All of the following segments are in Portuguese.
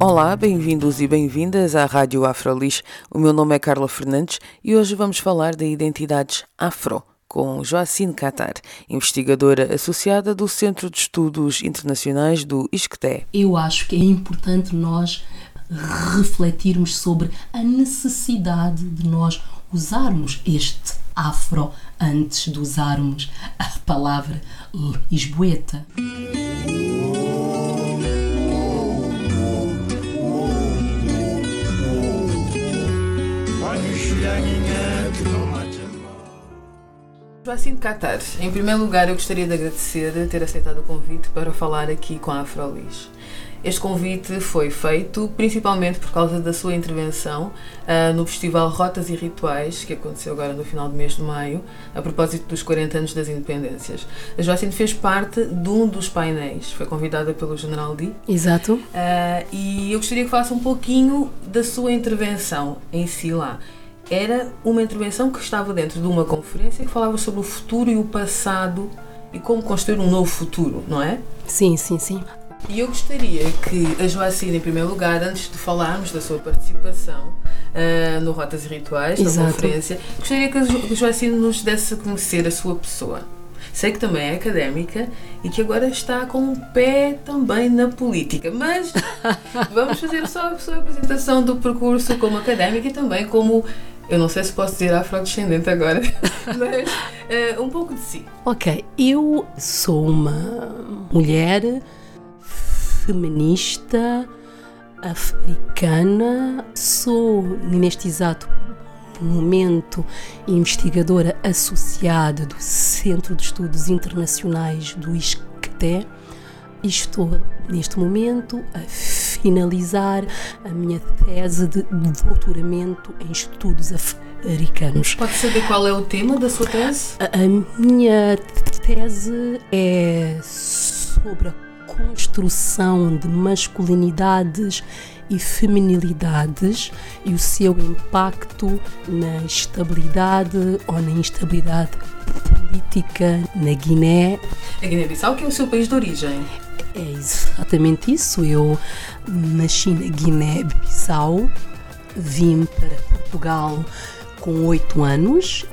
Olá, bem-vindos e bem-vindas à Rádio Afrolis. O meu nome é Carla Fernandes e hoje vamos falar de identidades afro com Joacine Qatar, investigadora associada do Centro de Estudos Internacionais do ISCTE. Eu acho que é importante nós refletirmos sobre a necessidade de nós usarmos este afro antes de usarmos a palavra lisboeta. Joacine Qatar, em primeiro lugar eu gostaria de agradecer ter aceitado o convite para falar aqui com a Afrolis. Este convite foi feito principalmente por causa da sua intervenção uh, no Festival Rotas e Rituais, que aconteceu agora no final do mês de maio, a propósito dos 40 anos das independências. A Joacine fez parte de um dos painéis, foi convidada pelo General Di. Exato. Uh, e eu gostaria que falasse um pouquinho da sua intervenção em si lá era uma intervenção que estava dentro de uma conferência que falava sobre o futuro e o passado e como construir um novo futuro, não é? Sim, sim, sim. E eu gostaria que a Joacine, em primeiro lugar, antes de falarmos da sua participação uh, no Rotas e Rituais, Exato. na conferência, gostaria que a Joacine nos desse a conhecer a sua pessoa. Sei que também é académica e que agora está com um pé também na política, mas vamos fazer só a sua apresentação do percurso como académica e também como eu não sei se posso dizer afrodescendente agora, mas uh, um pouco de si. Ok, eu sou uma mulher feminista, africana, sou neste exato momento investigadora associada do Centro de Estudos Internacionais do ISCTE estou neste momento a finalizar a minha tese de doutoramento em estudos africanos. Pode saber qual é o tema da sua tese? A, a minha tese é sobre a construção de masculinidades e feminilidades e o seu impacto na estabilidade ou na instabilidade política na Guiné. A Guiné-Bissau, que é o seu país de origem. É exatamente isso. Eu nasci na Guiné-Bissau, vim para Portugal com oito anos,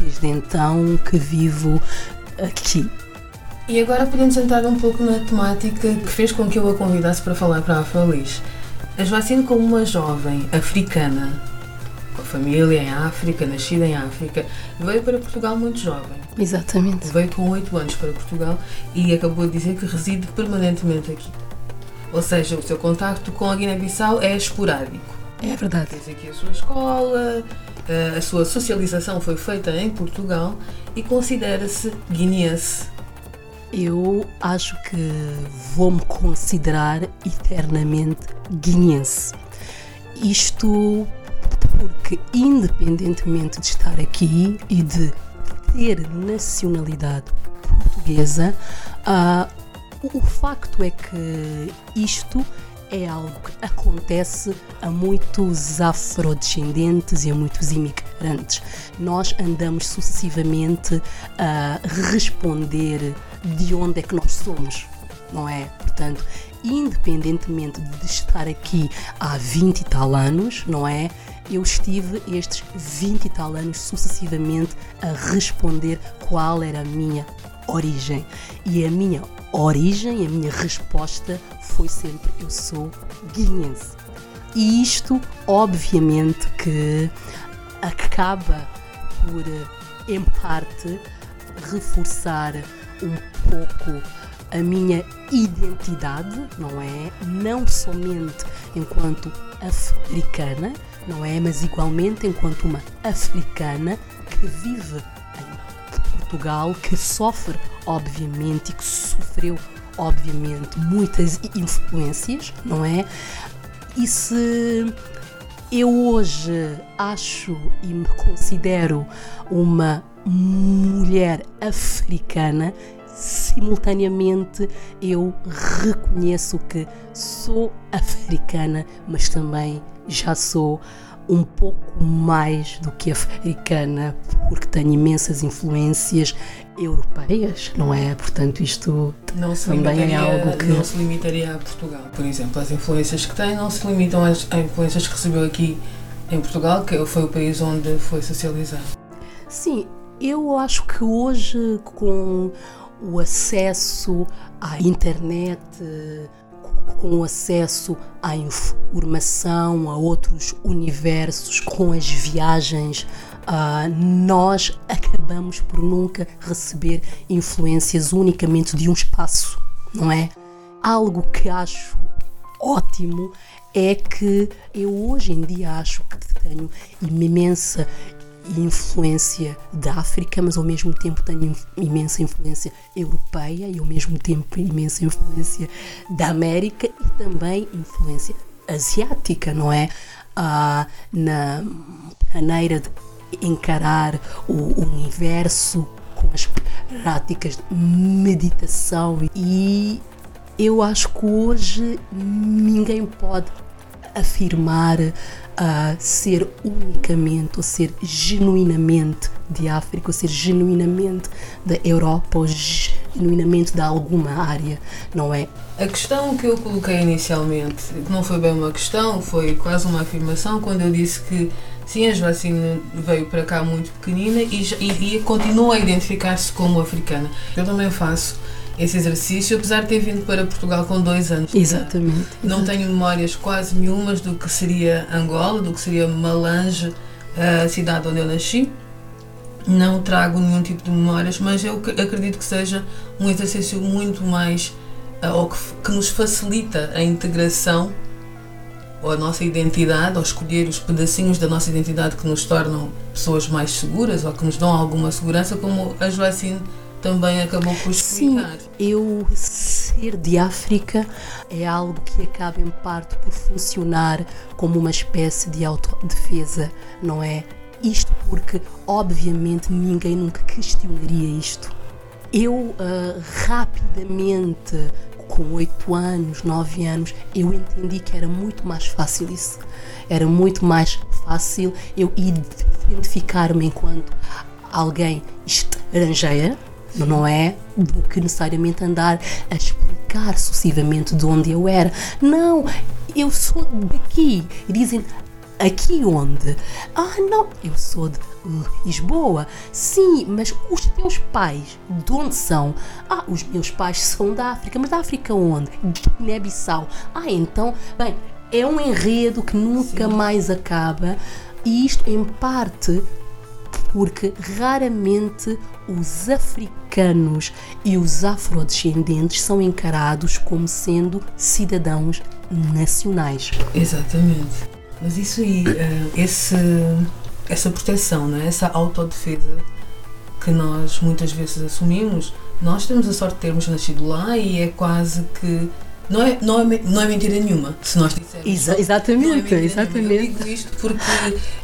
desde então que vivo aqui. E agora podemos entrar um pouco na temática que fez com que eu a convidasse para falar para a Afrolis. A Joacine, como uma jovem africana, família em África, nascida em África, veio para Portugal muito jovem. Exatamente. Veio com 8 anos para Portugal e acabou de dizer que reside permanentemente aqui. Ou seja, o seu contacto com a Guiné-Bissau é esporádico. É verdade. Fez aqui a sua escola, a sua socialização foi feita em Portugal e considera-se guineense. Eu acho que vou-me considerar eternamente guineense. Isto porque, independentemente de estar aqui e de ter nacionalidade portuguesa, uh, o facto é que isto é algo que acontece a muitos afrodescendentes e a muitos imigrantes. Nós andamos sucessivamente a responder de onde é que nós somos, não é? Portanto, independentemente de estar aqui há 20 e tal anos, não é? Eu estive estes 20 e tal anos sucessivamente a responder qual era a minha origem. E a minha origem, a minha resposta foi sempre: eu sou guineense. E isto, obviamente, que acaba por, em parte, reforçar um pouco a minha identidade, não é? Não somente enquanto africana, não é? Mas igualmente enquanto uma africana que vive em Portugal, que sofre, obviamente, e que sofreu, obviamente, muitas influências, não é? E se eu hoje acho e me considero uma mulher africana, simultaneamente eu reconheço que sou africana, mas também já sou um pouco mais do que africana, porque tenho imensas influências europeias, não é? Portanto, isto não também é algo que. Não se limitaria a Portugal, por exemplo. As influências que tem não se limitam às, às influências que recebeu aqui em Portugal, que foi o país onde foi socializado. Sim, eu acho que hoje, com o acesso à internet, com o acesso à informação, a outros universos, com as viagens, uh, nós acabamos por nunca receber influências unicamente de um espaço, não é? Algo que acho ótimo é que eu hoje em dia acho que tenho imensa influência da África, mas ao mesmo tempo tenho imensa influência europeia e ao mesmo tempo imensa influência da América e também influência asiática, não é? Ah, na maneira de encarar o universo com as práticas de meditação e eu acho que hoje ninguém pode afirmar a ser unicamente ou ser genuinamente de África, ou ser genuinamente da Europa, ou genuinamente de alguma área, não é? A questão que eu coloquei inicialmente, que não foi bem uma questão, foi quase uma afirmação, quando eu disse que sim, a Joacine veio para cá muito pequenina e, e continua a identificar-se como africana. Eu também faço esse exercício, apesar de ter vindo para Portugal com dois anos. Exatamente. Não tenho memórias quase nenhumas do que seria Angola, do que seria Malange, a cidade onde eu nasci. Não trago nenhum tipo de memórias, mas eu acredito que seja um exercício muito mais uh, ou que, que nos facilita a integração ou a nossa identidade, ou escolher os pedacinhos da nossa identidade que nos tornam pessoas mais seguras ou que nos dão alguma segurança, como a Joacine também acabou por explicar. Sim, eu ser de África é algo que acaba em parte por funcionar como uma espécie de autodefesa, não é? Isto porque, obviamente, ninguém nunca questionaria isto. Eu uh, rapidamente, com 8 anos, 9 anos, eu entendi que era muito mais fácil isso. Era muito mais fácil eu identificar-me enquanto alguém estrangeira, não é do que necessariamente andar a explicar sucessivamente de onde eu era. Não, eu sou daqui. E dizem, aqui onde? Ah, não, eu sou de Lisboa. Sim, mas os teus pais, de onde são? Ah, os meus pais são da África, mas da África onde? Guiné-Bissau. Ah, então, bem, é um enredo que nunca Sim. mais acaba. E isto, em parte, porque raramente os africanos e os afrodescendentes são encarados como sendo cidadãos nacionais. Exatamente. Mas isso aí, eh, esse, essa proteção, não é? essa autodefesa que nós muitas vezes assumimos, nós temos a sorte de termos nascido lá e é quase que não é, não, é, não é mentira nenhuma, se nós dissermos. Exa exatamente, é exatamente. Eu digo isto porque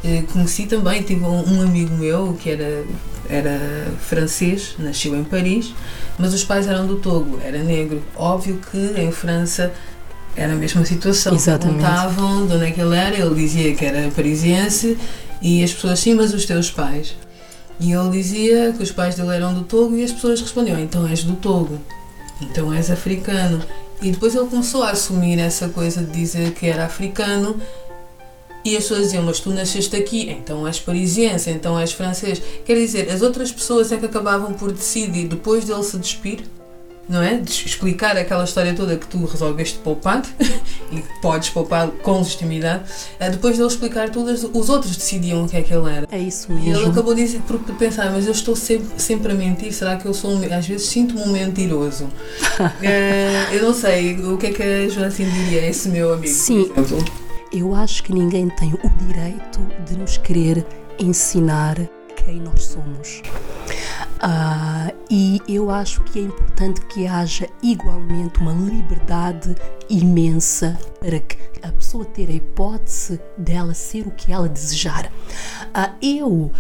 eh, conheci também, tive um, um, amigo meu que era, era francês, nasceu em Paris, mas os pais eram do Togo, era negro. Óbvio que em França era a mesma situação. Exatamente. Perguntavam de onde é que ele era, ele dizia que era parisiense e as pessoas, sim, mas os teus pais. E ele dizia que os pais dele eram do Togo e as pessoas respondiam: então és do Togo, então és africano. E depois ele começou a assumir essa coisa de dizer que era africano e as pessoas diziam, mas tu nasceste aqui, então és parisiense, então és francês. Quer dizer, as outras pessoas é que acabavam por decidir, depois dele se despir, não é? De explicar aquela história toda que tu resolveste poupar e podes poupar com legitimidade. Eh, depois de ele explicar tudo, os outros decidiam o que é que ele era. É isso mesmo. E ele acabou de dizer, por pensar, mas eu estou sempre, sempre a mentir, será que eu sou um, às vezes sinto-me um mentiroso? uh, eu não sei, o que é que a Joacine diria, esse meu amigo? Sim, eu acho que ninguém tem o direito de nos querer ensinar quem nós somos. Uh, e eu acho que é importante que haja igualmente uma liberdade imensa para que a pessoa ter a hipótese dela ser o que ela desejar. Uh, eu uh,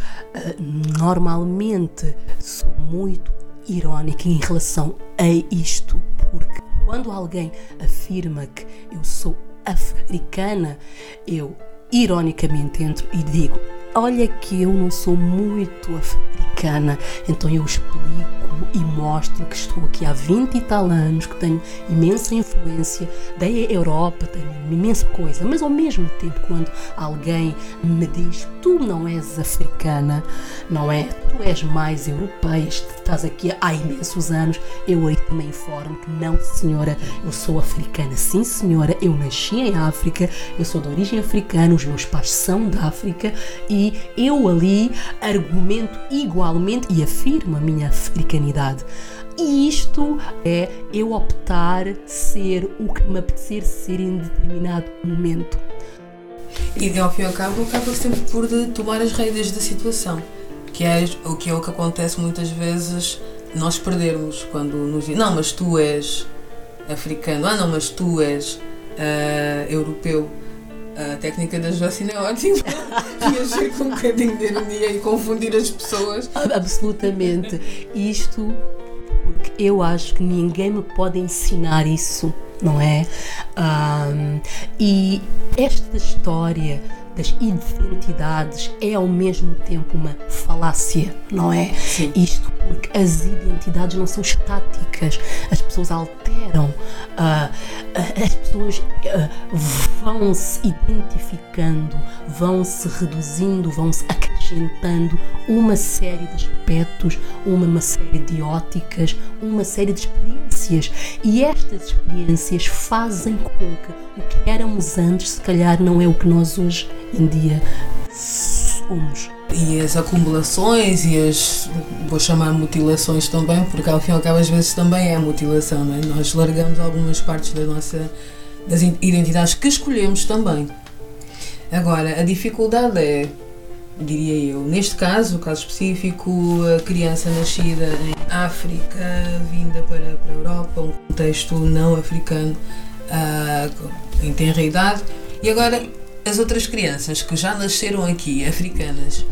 normalmente sou muito irónica em relação a isto, porque quando alguém afirma que eu sou africana, eu ironicamente entro e digo: Olha que eu não sou muito africana, então eu explico e mostro que estou aqui há 20 e tal anos, que tenho imensa influência da Europa, tenho imensa coisa, mas ao mesmo tempo, quando alguém me diz tu não és africana, não é? Tu és mais europeia, estás aqui há imensos anos, eu aí também informo que não, senhora, eu sou africana, sim, senhora, eu nasci em África, eu sou de origem africana, os meus pais são da África e eu ali argumento igualmente e afirmo a minha africanidade. E isto é eu optar ser o que me apetecer ser em determinado momento. E ao fim e ao cabo acaba sempre por tomar as rédeas da situação, que é o que é o que acontece muitas vezes nós perdermos quando nos dizem, não, mas tu és africano, ah não, mas tu és uh, europeu. A técnica da Joacina é ótima e agir com um bocadinho de ironia e confundir as pessoas. Absolutamente. Isto porque eu acho que ninguém me pode ensinar isso, não é? Um, e esta história das identidades é ao mesmo tempo uma falácia, não é? Sim. Isto porque as identidades não são estáticas, as pessoas alteram, uh, as pessoas uh, vão se identificando, vão se reduzindo, vão se acrescentando uma série de aspectos, uma série de óticas, uma série de experiências e estas experiências fazem com que o que éramos antes, se calhar, não é o que nós hoje em dia somos. E as acumulações e as, vou chamar mutilações também, porque ao fim e ao cabo às vezes também é mutilação, não é? Nós largamos algumas partes da nossa, das identidades que escolhemos também. Agora, a dificuldade é, diria eu, neste caso, o caso específico, a criança nascida em África, vinda para, para a Europa, um contexto não africano, uh, em tenra idade, e agora as outras crianças que já nasceram aqui, africanas,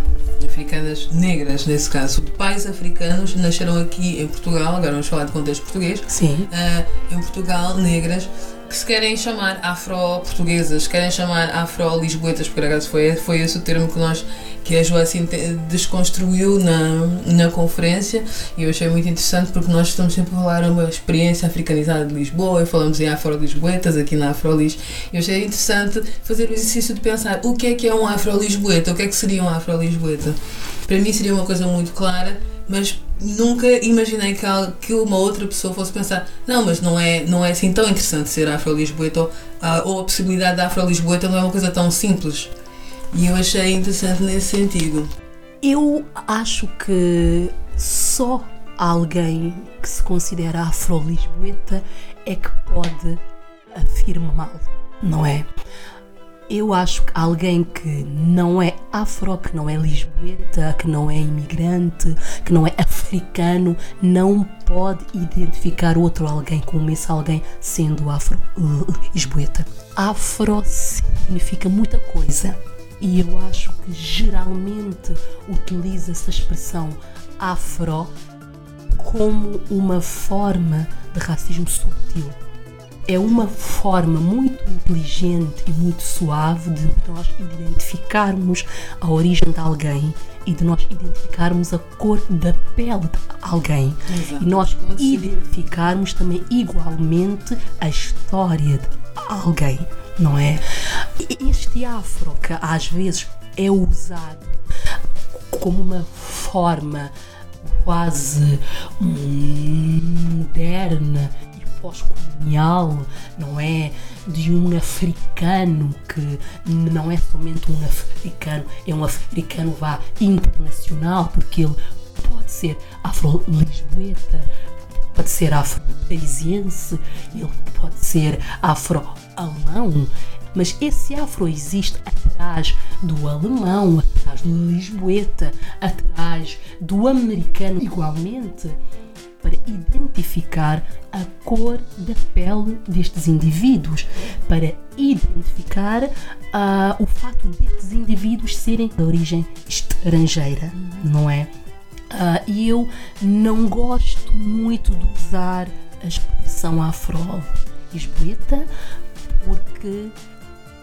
africanas negras nesse caso, de pais africanos, nasceram aqui em Portugal, agora vamos falar de contexto português, Sim. Uh, em Portugal, negras, que se querem chamar afro-portuguesas, querem chamar afro-lisboetas, porque acaso foi, foi esse o termo que nós que a Joacim desconstruiu na, na conferência e eu achei muito interessante porque nós estamos sempre a falar uma experiência africanizada de Lisboa e falamos em afro-lisboetas aqui na Afrolis e eu achei interessante fazer o exercício de pensar o que é que é um afro-lisboeta, o que é que seria um afro-lisboeta. Para mim seria uma coisa muito clara, mas nunca imaginei que, que uma outra pessoa fosse pensar não, mas não é, não é assim tão interessante ser afro-lisboeta ou, ou a possibilidade da afro-lisboeta não é uma coisa tão simples. E eu achei interessante nesse sentido. Eu acho que só alguém que se considera afro-lisboeta é que pode afirmar, não é? Eu acho que alguém que não é afro, que não é lisboeta, que não é imigrante, que não é africano, não pode identificar outro alguém como esse alguém sendo afro-lisboeta. Afro significa muita coisa e eu acho que geralmente utiliza-se a expressão afro como uma forma de racismo sutil. É uma forma muito inteligente e muito suave de nós identificarmos a origem de alguém e de nós identificarmos a cor da pele de alguém. Exato. E nós identificarmos também igualmente a história de alguém não é? Este afro que às vezes é usado como uma forma quase moderna pós-colonial, não é? De um africano que não é somente um africano, é um africano vá internacional, porque ele pode ser afro-lisboeta, pode ser afro-parisiense, ele pode ser afro alemão, Mas esse afro existe atrás do alemão, atrás do lisboeta, atrás do americano, igualmente para identificar a cor da pele destes indivíduos, para identificar uh, o fato destes indivíduos serem de origem estrangeira, não é? Uh, e eu não gosto muito de usar a expressão afro-lisboeta porque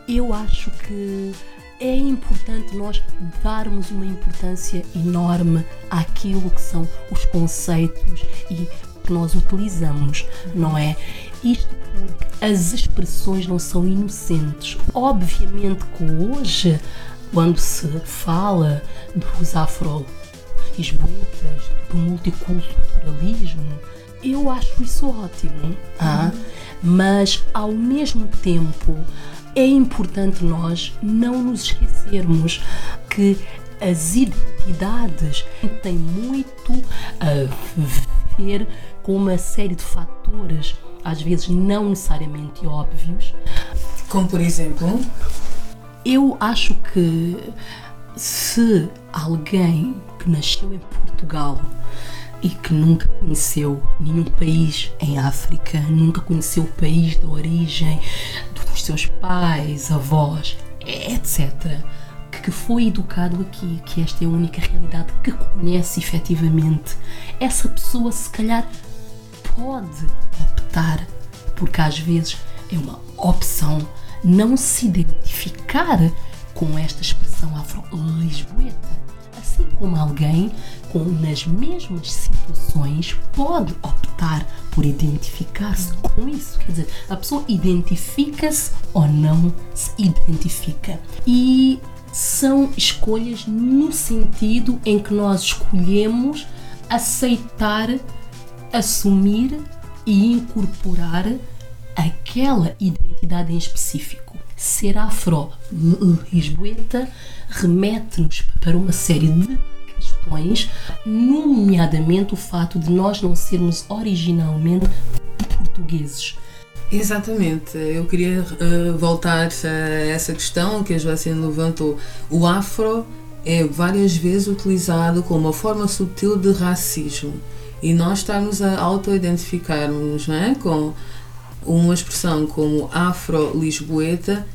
eu acho que é importante nós darmos uma importância enorme àquilo que são os conceitos e que nós utilizamos, não é? Isto porque as expressões não são inocentes. Obviamente que hoje, quando se fala dos afro lisboetas, do multiculturalismo, eu acho isso ótimo. Ah? Mas ao mesmo tempo é importante nós não nos esquecermos que as identidades têm muito a ver com uma série de fatores, às vezes não necessariamente óbvios. Como por exemplo? Eu acho que se alguém que nasceu em Portugal e que nunca conheceu nenhum país em África, nunca conheceu o país de origem dos seus pais, avós, etc., que foi educado aqui, que esta é a única realidade que conhece efetivamente, essa pessoa se calhar pode optar, porque às vezes é uma opção não se identificar com esta expressão afro-lisboeta assim como alguém com nas mesmas situações pode optar por identificar-se com isso. Quer dizer, a pessoa identifica-se ou não se identifica. E são escolhas no sentido em que nós escolhemos aceitar, assumir e incorporar aquela identidade em específico. Ser afro-lisboeta remete-nos para uma série de questões, nomeadamente o fato de nós não sermos originalmente portugueses. Exatamente, eu queria uh, voltar a essa questão que a Joacine levantou. O afro é várias vezes utilizado como uma forma sutil de racismo e nós estamos a auto-identificarmos é? com uma expressão como afro-lisboeta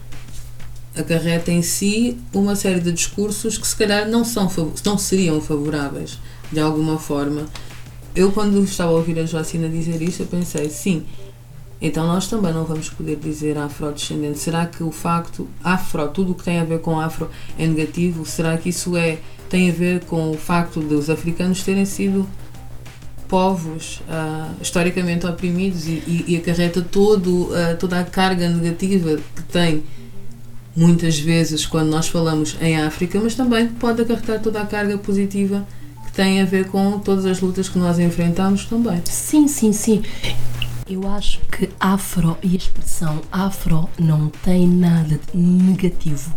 acarreta em si uma série de discursos que se calhar não, são, não seriam favoráveis de alguma forma. Eu, quando estava a ouvir a Joacina dizer isso, eu pensei, sim, então nós também não vamos poder dizer afrodescendente. Será que o facto afro, tudo o que tem a ver com afro é negativo? Será que isso é tem a ver com o facto de os africanos terem sido povos uh, historicamente oprimidos e, e, e acarreta todo, uh, toda a carga negativa que tem muitas vezes quando nós falamos em África, mas também pode acarretar toda a carga positiva que tem a ver com todas as lutas que nós enfrentamos também. Sim, sim, sim. Eu acho que afro e a expressão afro não tem nada de negativo.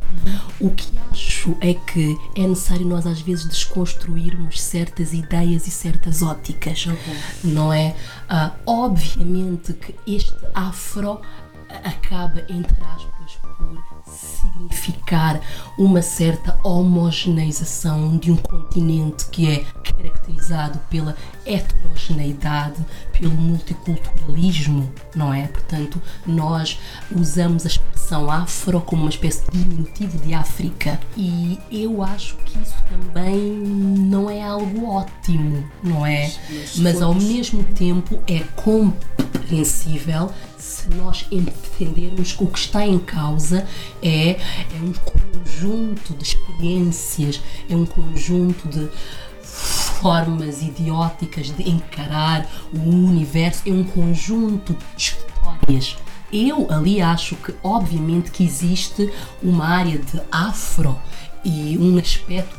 O que acho é que é necessário nós às vezes desconstruirmos certas ideias e certas óticas, não é? Uh, obviamente que este afro acaba entre aspas significar uma certa homogeneização de um continente que é caracterizado pela heterogeneidade, pelo multiculturalismo, não é? Portanto, nós usamos a expressão afro como uma espécie de diminutivo de África e eu acho que isso também não é algo ótimo, não é? Mas ao mesmo tempo é compreensível se nós entendermos que o que está em causa é, é um conjunto de experiências, é um conjunto de formas idióticas de encarar o universo, é um conjunto de histórias. Eu ali acho que, obviamente, que existe uma área de afro e um aspecto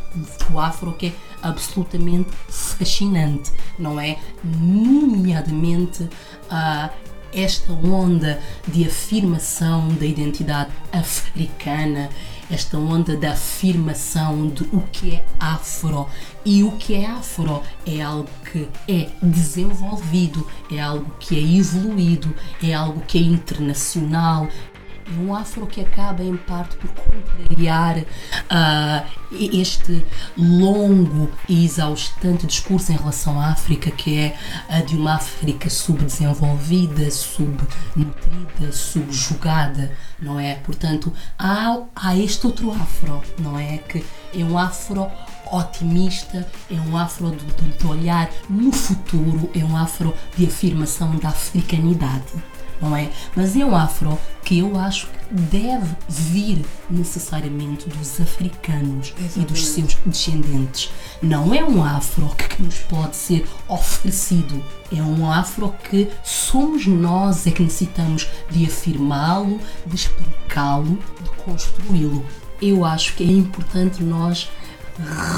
do afro que é absolutamente fascinante, não é? Nomeadamente uh, esta onda de afirmação da identidade africana, esta onda da afirmação de o que é afro. E o que é afro é algo que é desenvolvido, é algo que é evoluído, é algo que é internacional, É um afro que acaba em parte por contrariar uh, este longo e exaustante discurso em relação à África, que é a de uma África subdesenvolvida, subnutrida, subjugada, não é? Portanto, há, há este outro afro, não é? Que é um afro otimista, é um afro de, de olhar no futuro, é um afro de afirmação da africanidade, não é? Mas é um afro que eu acho que deve vir necessariamente dos africanos Exatamente. e dos seus descendentes. Não é um afro que nos pode ser oferecido, é um afro que somos nós é que necessitamos de afirmá-lo, de explicá-lo, de construí-lo. Eu acho que é importante nós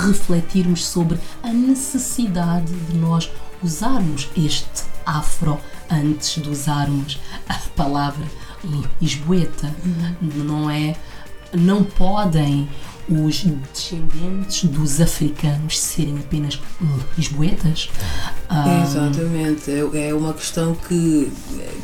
refletirmos sobre a necessidade de nós usarmos este afro antes de usarmos a palavra lisboeta. Uhum. Não é? Não podem os descendentes dos africanos serem apenas lisboetas? Um, Exatamente, é, é uma questão que,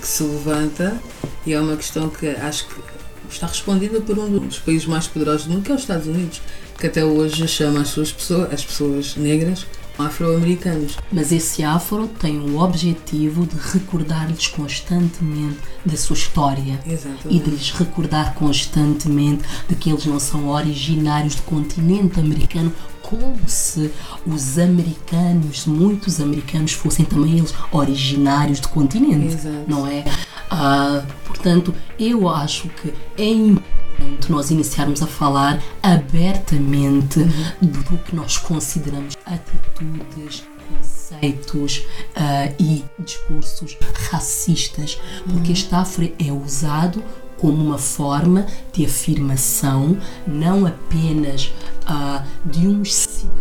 que se levanta e é uma questão que acho que está respondida por um dos países mais poderosos do mundo, que é os Estados Unidos que até hoje chama as suas pessoas, as pessoas negras, afro-americanos. Mas esse afro tem o objetivo de recordar-lhes constantemente da sua história Exatamente. e de lhes recordar constantemente de que eles não são originários do continente americano, como se os americanos, muitos americanos, fossem também eles originários do continente, Exato. não é? Ah, portanto, eu acho que é importante nós iniciarmos a falar abertamente do que nós consideramos atitudes, conceitos uh, e discursos racistas, porque uhum. este afro é usado como uma forma de afirmação não apenas uh, de uns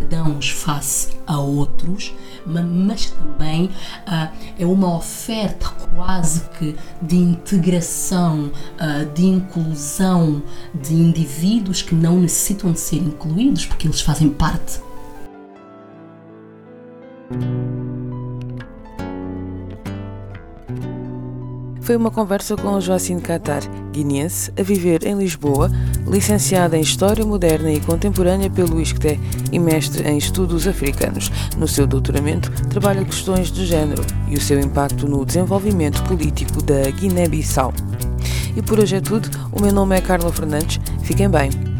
cidadãos face a outros, mas também uh, é uma oferta quase que de integração, uh, de inclusão de indivíduos que não necessitam de ser incluídos porque eles fazem parte. Foi uma conversa com Joacine Catar, guineense, a viver em Lisboa, licenciada em História Moderna e Contemporânea pelo ISCTE e mestre em Estudos Africanos. No seu doutoramento, trabalha questões de género e o seu impacto no desenvolvimento político da Guiné-Bissau. E por hoje é tudo. O meu nome é Carla Fernandes. Fiquem bem.